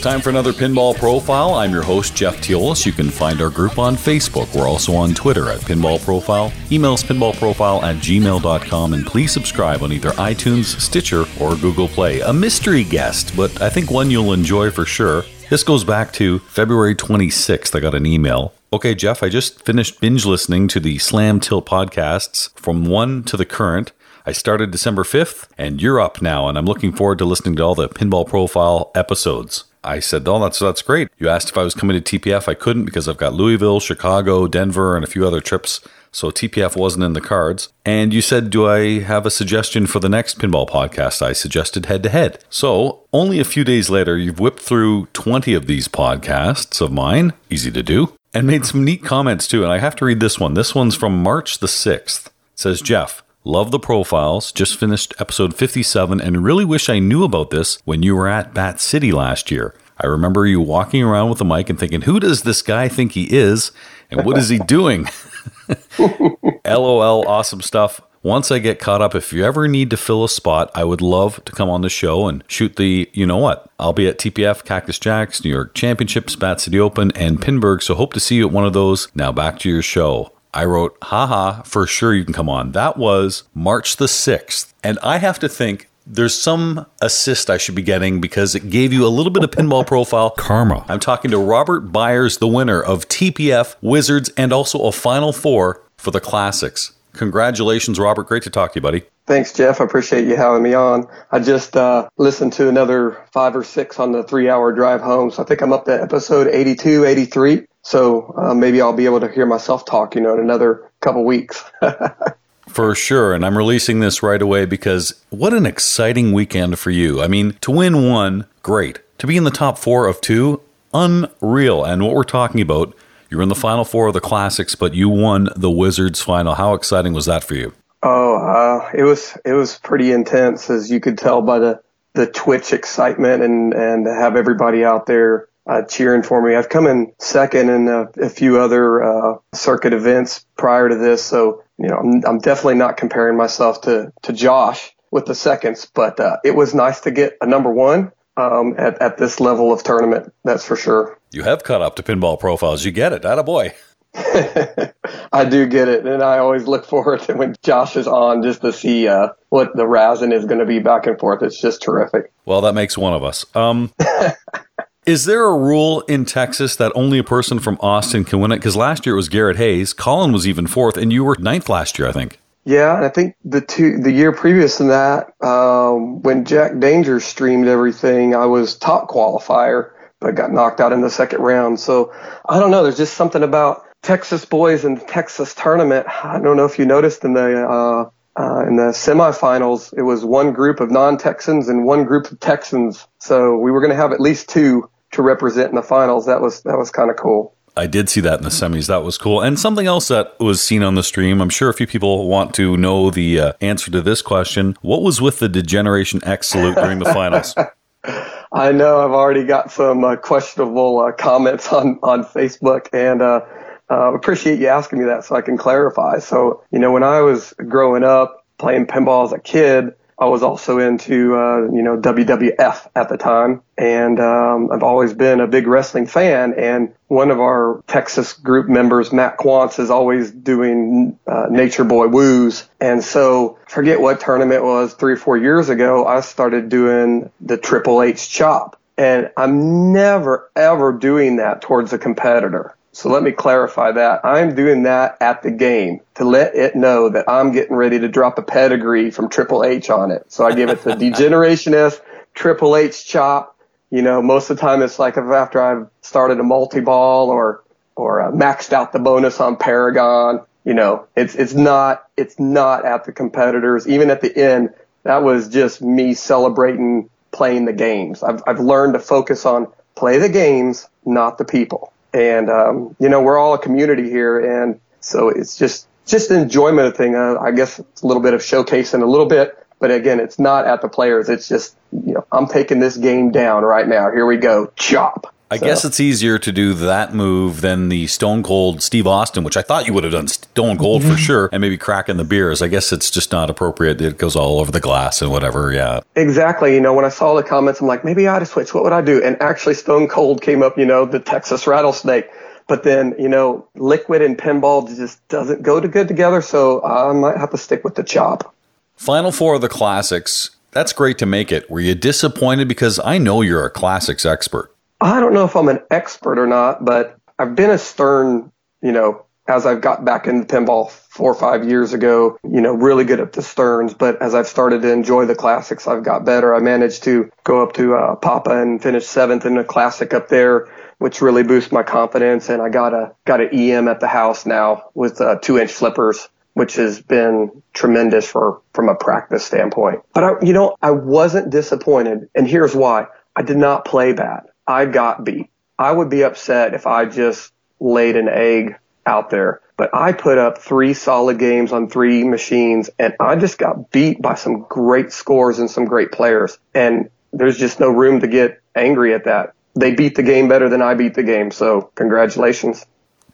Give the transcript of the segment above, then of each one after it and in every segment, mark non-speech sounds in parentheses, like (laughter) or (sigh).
It's time for another Pinball Profile. I'm your host, Jeff Teolis. You can find our group on Facebook. We're also on Twitter at Pinball Profile. Emails pinballprofile at gmail.com. And please subscribe on either iTunes, Stitcher, or Google Play. A mystery guest, but I think one you'll enjoy for sure. This goes back to February 26th. I got an email. Okay, Jeff, I just finished binge listening to the Slam Tilt podcasts from one to the current. I started December 5th, and you're up now, and I'm looking forward to listening to all the Pinball Profile episodes. I said, Oh, that's, that's great. You asked if I was coming to TPF. I couldn't because I've got Louisville, Chicago, Denver, and a few other trips. So TPF wasn't in the cards. And you said, Do I have a suggestion for the next pinball podcast? I suggested head to head. So only a few days later, you've whipped through 20 of these podcasts of mine. Easy to do. And made some neat comments too. And I have to read this one. This one's from March the 6th. It says, Jeff, Love the profiles. Just finished episode 57 and really wish I knew about this when you were at Bat City last year. I remember you walking around with a mic and thinking, who does this guy think he is? And what is he (laughs) doing? (laughs) LOL, awesome stuff. Once I get caught up, if you ever need to fill a spot, I would love to come on the show and shoot the, you know what? I'll be at TPF, Cactus Jacks, New York Championships, Bat City Open, and Pinburgh, so hope to see you at one of those. Now back to your show. I wrote, haha, for sure you can come on. That was March the 6th. And I have to think there's some assist I should be getting because it gave you a little bit of pinball profile karma. I'm talking to Robert Byers, the winner of TPF Wizards and also a Final Four for the Classics. Congratulations, Robert. Great to talk to you, buddy. Thanks, Jeff. I appreciate you having me on. I just uh, listened to another five or six on the three hour drive home. So I think I'm up to episode 82, 83. So uh, maybe I'll be able to hear myself talk, you know, in another couple weeks. (laughs) for sure. And I'm releasing this right away because what an exciting weekend for you. I mean, to win one, great. To be in the top four of two, unreal. And what we're talking about, you're in the final four of the classics, but you won the Wizards final. How exciting was that for you? Oh, uh, it was it was pretty intense, as you could tell by the the Twitch excitement and and have everybody out there uh, cheering for me. I've come in second in a, a few other uh, circuit events prior to this, so you know I'm, I'm, definitely not comparing myself to to Josh with the seconds, but uh, it was nice to get a number one um, at at this level of tournament. That's for sure. You have caught up to pinball profiles. You get it, a boy. (laughs) (laughs) I do get it, and I always look forward to when Josh is on just to see uh, what the Razin is going to be back and forth. It's just terrific. Well, that makes one of us. Um, (laughs) Is there a rule in Texas that only a person from Austin can win it? Because last year it was Garrett Hayes. Colin was even fourth, and you were ninth last year, I think. Yeah, I think the two the year previous to that, um, when Jack Danger streamed everything, I was top qualifier, but got knocked out in the second round. So I don't know. There's just something about Texas boys and the Texas tournament. I don't know if you noticed in the uh, uh, in the semifinals, it was one group of non-Texans and one group of Texans. So we were going to have at least two to represent in the finals. That was that was kind of cool. I did see that in the semis. That was cool. And something else that was seen on the stream. I'm sure a few people want to know the uh, answer to this question. What was with the Degeneration X salute during the finals? (laughs) I know I've already got some uh, questionable uh, comments on on Facebook, and uh, uh, appreciate you asking me that so I can clarify. So you know, when I was growing up playing pinball as a kid, I was also into, uh, you know, WWF at the time. And, um, I've always been a big wrestling fan. And one of our Texas group members, Matt Quantz, is always doing, uh, Nature Boy Woos. And so forget what tournament was three or four years ago. I started doing the Triple H chop. And I'm never ever doing that towards a competitor. So let me clarify that. I'm doing that at the game to let it know that I'm getting ready to drop a pedigree from Triple H on it. So I give it the (laughs) Degeneration X Triple H chop. You know, most of the time it's like after I've started a multi-ball or, or uh, maxed out the bonus on Paragon. You know, it's, it's not, it's not at the competitors. Even at the end, that was just me celebrating playing the games. I've, I've learned to focus on play the games, not the people. And, um, you know, we're all a community here. And so it's just, just enjoyment thing. Uh, I guess it's a little bit of showcasing a little bit, but again, it's not at the players. It's just, you know, I'm taking this game down right now. Here we go. Chop. I so. guess it's easier to do that move than the Stone Cold Steve Austin, which I thought you would have done Stone Cold for sure, and maybe cracking the beers. I guess it's just not appropriate. It goes all over the glass and whatever. Yeah. Exactly. You know, when I saw the comments, I'm like, maybe I ought to switch. What would I do? And actually, Stone Cold came up. You know, the Texas Rattlesnake. But then, you know, liquid and pinball just doesn't go too good together. So I might have to stick with the chop. Final four of the classics. That's great to make it. Were you disappointed? Because I know you're a classics expert. I don't know if I'm an expert or not, but I've been a Stern, you know, as I've got back into pinball four or five years ago, you know, really good at the Sterns. But as I've started to enjoy the classics, I've got better. I managed to go up to uh, Papa and finish seventh in a classic up there, which really boosted my confidence. And I got a got an EM at the house now with uh, two inch flippers which has been tremendous for from a practice standpoint. But I, you know, I wasn't disappointed, and here's why: I did not play bad. I got beat. I would be upset if I just laid an egg out there. But I put up three solid games on three machines, and I just got beat by some great scores and some great players. And there's just no room to get angry at that. They beat the game better than I beat the game, so congratulations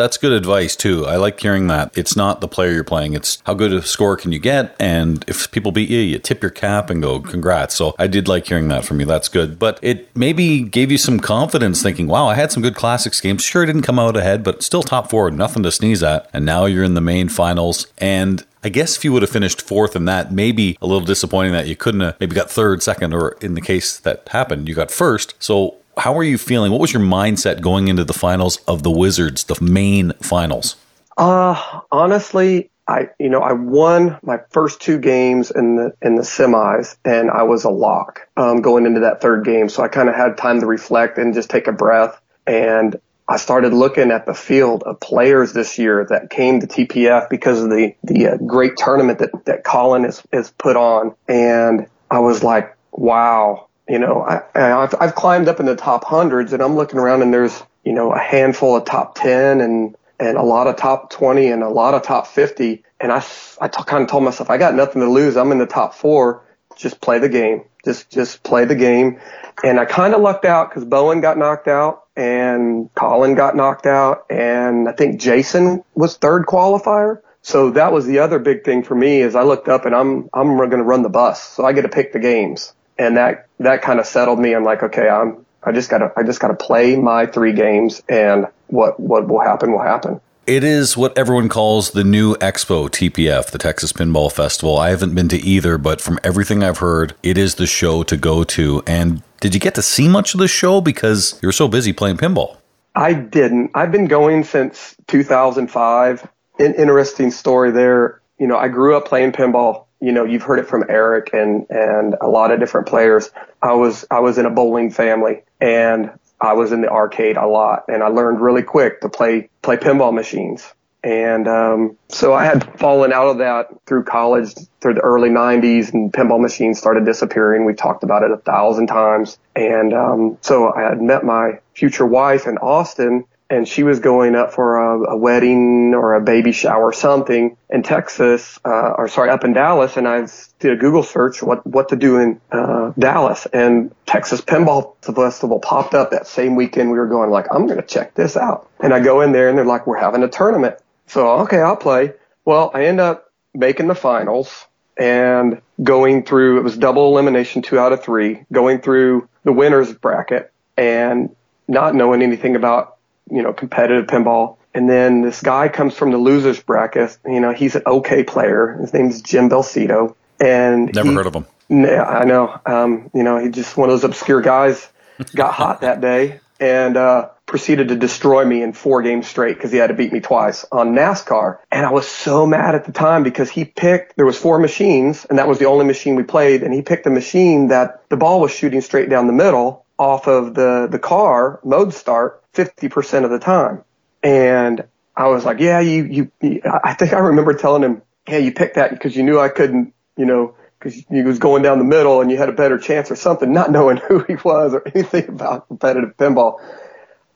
that's good advice too. I like hearing that. It's not the player you're playing, it's how good a score can you get. And if people beat you, you tip your cap and go, congrats. So I did like hearing that from you. That's good. But it maybe gave you some confidence thinking, wow, I had some good classics games. Sure, didn't come out ahead, but still top four, nothing to sneeze at. And now you're in the main finals. And I guess if you would have finished fourth in that, maybe a little disappointing that you couldn't have maybe got third, second, or in the case that happened, you got first. So how are you feeling? What was your mindset going into the finals of the Wizards, the main finals? Uh, honestly, I you know I won my first two games in the in the semis, and I was a lock um, going into that third game. So I kind of had time to reflect and just take a breath. And I started looking at the field of players this year that came to TPF because of the the uh, great tournament that that Colin has has put on, and I was like, wow, you know, I, I've, I've climbed up in the top hundreds and I'm looking around and there's, you know, a handful of top 10 and, and a lot of top 20 and a lot of top 50. And I, I t- kind of told myself, I got nothing to lose. I'm in the top four. Just play the game. Just, just play the game. And I kind of lucked out because Bowen got knocked out and Colin got knocked out. And I think Jason was third qualifier. So that was the other big thing for me is I looked up and I'm, I'm going to run the bus. So I get to pick the games and that that kind of settled me. I'm like, okay, I'm I just gotta I just gotta play my three games, and what what will happen will happen. It is what everyone calls the new Expo TPF, the Texas Pinball Festival. I haven't been to either, but from everything I've heard, it is the show to go to. And did you get to see much of the show because you're so busy playing pinball? I didn't. I've been going since 2005. An interesting story there. You know, I grew up playing pinball you know, you've heard it from Eric and, and a lot of different players. I was, I was in a bowling family and I was in the arcade a lot and I learned really quick to play, play pinball machines. And, um, so I had fallen out of that through college through the early nineties and pinball machines started disappearing. We've talked about it a thousand times. And, um, so I had met my future wife in Austin and she was going up for a, a, wedding or a baby shower or something in Texas, uh, or sorry, up in Dallas. And I did a Google search what, what to do in, uh, Dallas and Texas Pinball Festival popped up that same weekend. We were going like, I'm going to check this out. And I go in there and they're like, we're having a tournament. So, okay, I'll play. Well, I end up making the finals and going through, it was double elimination, two out of three, going through the winners bracket and not knowing anything about you know, competitive pinball. And then this guy comes from the losers bracket. You know, he's an okay player. His name's Jim Belsito. And never he, heard of him. Yeah, I know. Um, you know, he just one of those obscure guys. Got hot that day and uh, proceeded to destroy me in four games straight because he had to beat me twice on NASCAR. And I was so mad at the time because he picked there was four machines and that was the only machine we played. And he picked a machine that the ball was shooting straight down the middle off of the the car mode start 50% of the time. And I was like, yeah, you, you, I think I remember telling him, yeah, you picked that because you knew I couldn't, you know, because he was going down the middle and you had a better chance or something, not knowing (laughs) who he was or anything about competitive pinball.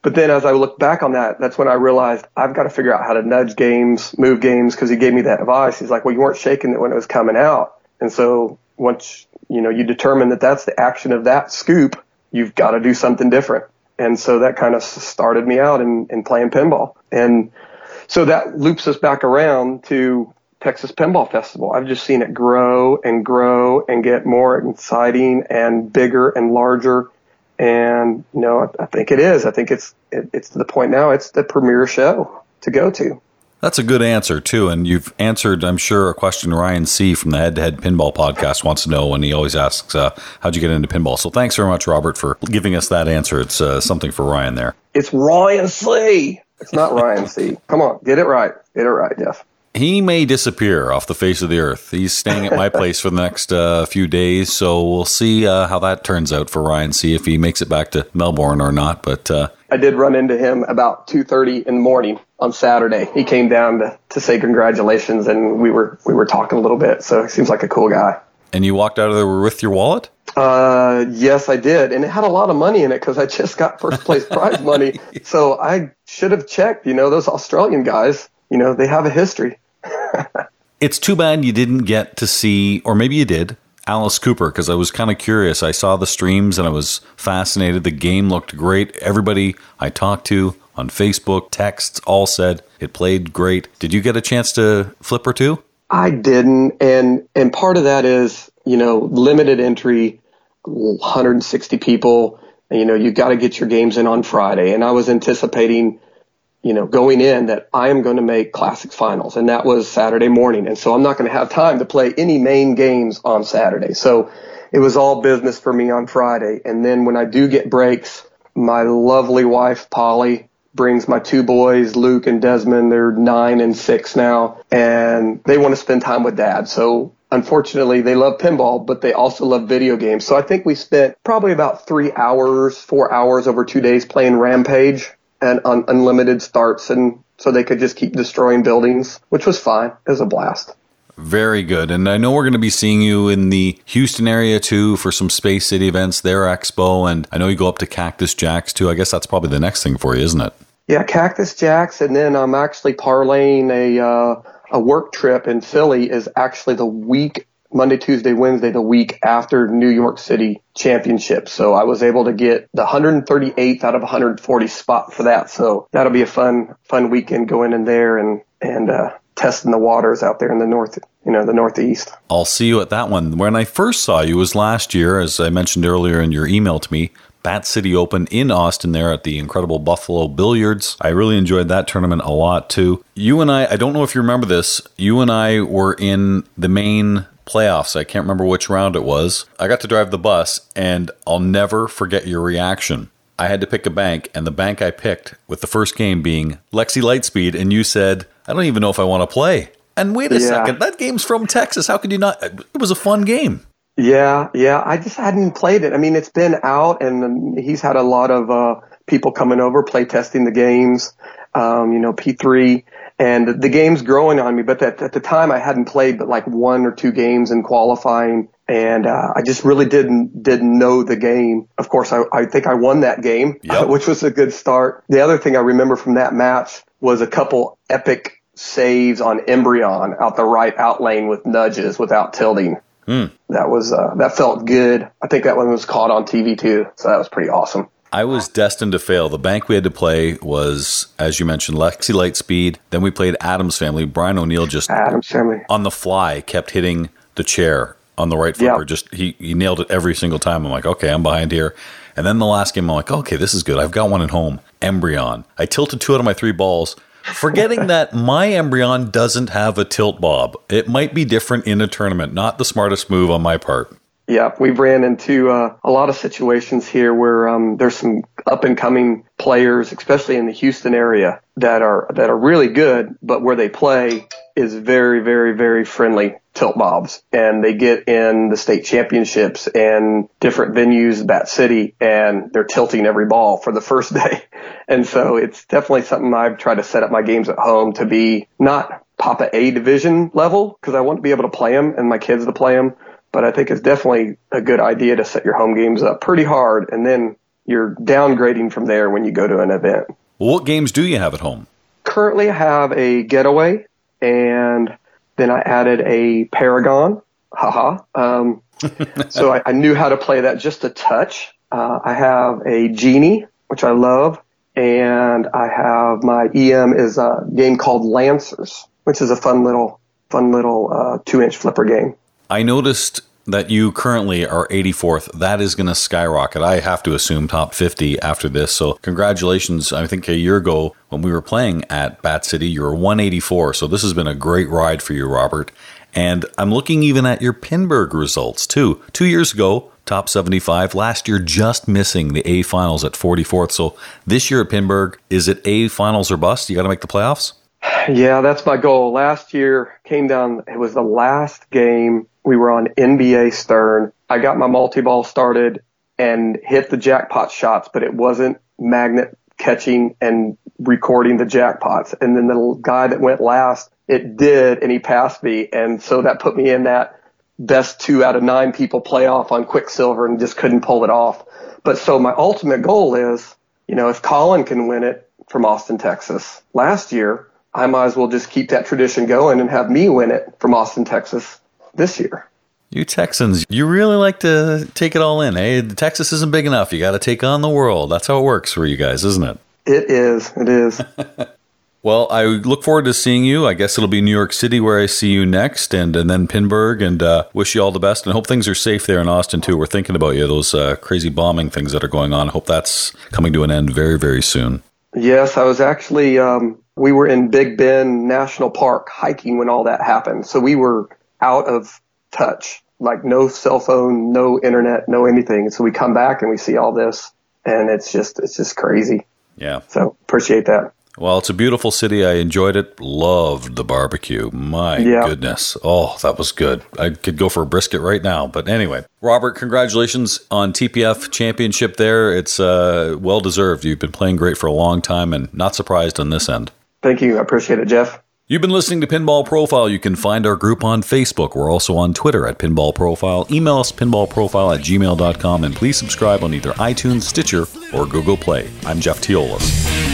But then as I look back on that, that's when I realized I've got to figure out how to nudge games, move games, because he gave me that advice. He's like, well, you weren't shaking it when it was coming out. And so once, you know, you determine that that's the action of that scoop, you've got to do something different And so that kind of started me out in, in playing pinball. And so that loops us back around to Texas Pinball Festival. I've just seen it grow and grow and get more exciting and bigger and larger. And you know, I, I think it is. I think it's it, it's to the point now. It's the premier show to go to. That's a good answer too, and you've answered, I'm sure, a question Ryan C from the Head to Head Pinball podcast wants to know, and he always asks, uh, "How'd you get into pinball?" So thanks very much, Robert, for giving us that answer. It's uh, something for Ryan there. It's Ryan C. It's not Ryan C. Come on, get it right. Get it right, Jeff he may disappear off the face of the earth. He's staying at my (laughs) place for the next uh, few days, so we'll see uh, how that turns out for Ryan. See if he makes it back to Melbourne or not. But uh, I did run into him about two thirty in the morning on Saturday. He came down to, to say congratulations, and we were we were talking a little bit. So he seems like a cool guy. And you walked out of there with your wallet? Uh, yes, I did, and it had a lot of money in it because I just got first place prize (laughs) money. So I should have checked. You know, those Australian guys. You know, they have a history. (laughs) it's too bad you didn't get to see, or maybe you did, Alice Cooper because I was kind of curious. I saw the streams and I was fascinated. The game looked great. Everybody I talked to on Facebook, texts, all said it played great. Did you get a chance to flip or two? I didn't, and and part of that is you know limited entry, 160 people. You know you got to get your games in on Friday, and I was anticipating you know, going in that I am going to make classics finals. And that was Saturday morning. And so I'm not going to have time to play any main games on Saturday. So it was all business for me on Friday. And then when I do get breaks, my lovely wife, Polly, brings my two boys, Luke and Desmond. They're nine and six now, and they want to spend time with dad. So unfortunately, they love pinball, but they also love video games. So I think we spent probably about three hours, four hours over two days playing Rampage and un- unlimited starts, and so they could just keep destroying buildings, which was fine. It was a blast. Very good. And I know we're going to be seeing you in the Houston area too for some Space City events, their expo. And I know you go up to Cactus Jacks too. I guess that's probably the next thing for you, isn't it? Yeah, Cactus Jacks. And then I'm actually parlaying a, uh, a work trip in Philly is actually the week Monday, Tuesday, Wednesday, the week after New York City Championship. So I was able to get the 138th out of 140 spot for that. So that'll be a fun, fun weekend going in there and, and, uh, testing the waters out there in the north, you know, the northeast. I'll see you at that one. When I first saw you was last year, as I mentioned earlier in your email to me. Bat City Open in Austin there at the incredible Buffalo Billiards. I really enjoyed that tournament a lot too. You and I, I don't know if you remember this, you and I were in the main playoffs. I can't remember which round it was. I got to drive the bus, and I'll never forget your reaction. I had to pick a bank, and the bank I picked, with the first game being Lexy Lightspeed, and you said, I don't even know if I want to play. And wait a yeah. second, that game's from Texas. How could you not? It was a fun game. Yeah, yeah. I just hadn't played it. I mean, it's been out, and he's had a lot of uh, people coming over, play testing the games. Um, you know, P3 and the game's growing on me. But at, at the time, I hadn't played but like one or two games in qualifying, and uh, I just really didn't didn't know the game. Of course, I, I think I won that game, (laughs) yep. which was a good start. The other thing I remember from that match was a couple epic saves on Embryon out the right out lane with nudges without tilting. Mm. That was uh, that felt good. I think that one was caught on TV too, so that was pretty awesome. I was destined to fail. The bank we had to play was, as you mentioned, Lexy Lightspeed. Then we played Addams Family. Brian O'Neill just Addams Family on the fly kept hitting the chair on the right flipper. Yep. Just he, he nailed it every single time. I'm like, okay, I'm behind here. And then the last game, I'm like, okay, this is good. I've got one at home. Embryon. I tilted two out of my three balls, forgetting (laughs) that my Embryon doesn't have a tilt bob. It might be different in a tournament. Not the smartest move on my part. Yeah, we've ran into uh, a lot of situations here where um, there's some up and coming players, especially in the Houston area, that are that are really good, but where they play is very, very, very friendly tilt bobs, and they get in the state championships and different venues, Bat City, and they're tilting every ball for the first (laughs) day, and so it's definitely something I've tried to set up my games at home to be not Papa A division level because I want to be able to play them and my kids to play them but I think it's definitely a good idea to set your home games up pretty hard and then you're downgrading from there when you go to an event. Well, what games do you have at home? Currently, I have a Getaway and then I added a Paragon. Haha. Um, (laughs) so I, I, knew how to play that just a touch. Uh, I have a Genie which I love, and I have my EM is a game called Lancers, which is a fun little fun little uh, two inch flipper game. I noticed that you currently are 84th. That is going to skyrocket. I have to assume top 50 after this. So, congratulations. I think a year ago when we were playing at Bat City, you were 184. So, this has been a great ride for you, Robert. And I'm looking even at your Pinburgh results too. Two years ago, top 75. Last year, just missing the A finals at 44th. So, this year at Pinburgh, is it A finals or bust? You got to make the playoffs? (sighs) Yeah, that's my goal. Last year came down, it was the last game we were on NBA Stern. I got my multi-ball started and hit the jackpot shots, but it wasn't magnet catching and recording the jackpots. And then the guy that went last, it did, and he passed me. And so that put me in that best two out of nine people playoff on Quicksilver and just couldn't pull it off. But so my ultimate goal is, you know, if Colin can win it from Austin, Texas last year, I might as well just keep that tradition going and have me win it from Austin, Texas this year. You Texans, you really like to take it all in. Hey, Texas isn't big enough. You got to take on the world. That's how it works for you guys, isn't it? It is. It is. (laughs) well, I look forward to seeing you. I guess it'll be New York City where I see you next, and, and then Pinburgh, and uh, wish you all the best. And hope things are safe there in Austin, too. We're thinking about you, those uh, crazy bombing things that are going on. I hope that's coming to an end very, very soon. Yes, I was actually, um, we were in Big Bend National Park hiking when all that happened. So we were out of touch, like no cell phone, no internet, no anything. So we come back and we see all this and it's just, it's just crazy. Yeah. So appreciate that. Well, it's a beautiful city. I enjoyed it. Loved the barbecue. My yeah. goodness. Oh, that was good. I could go for a brisket right now. But anyway, Robert, congratulations on TPF championship there. It's uh, well deserved. You've been playing great for a long time and not surprised on this end. Thank you. I appreciate it, Jeff. You've been listening to Pinball Profile. You can find our group on Facebook. We're also on Twitter at Pinball Profile. Email us pinballprofile at gmail.com and please subscribe on either iTunes, Stitcher, or Google Play. I'm Jeff Teolis.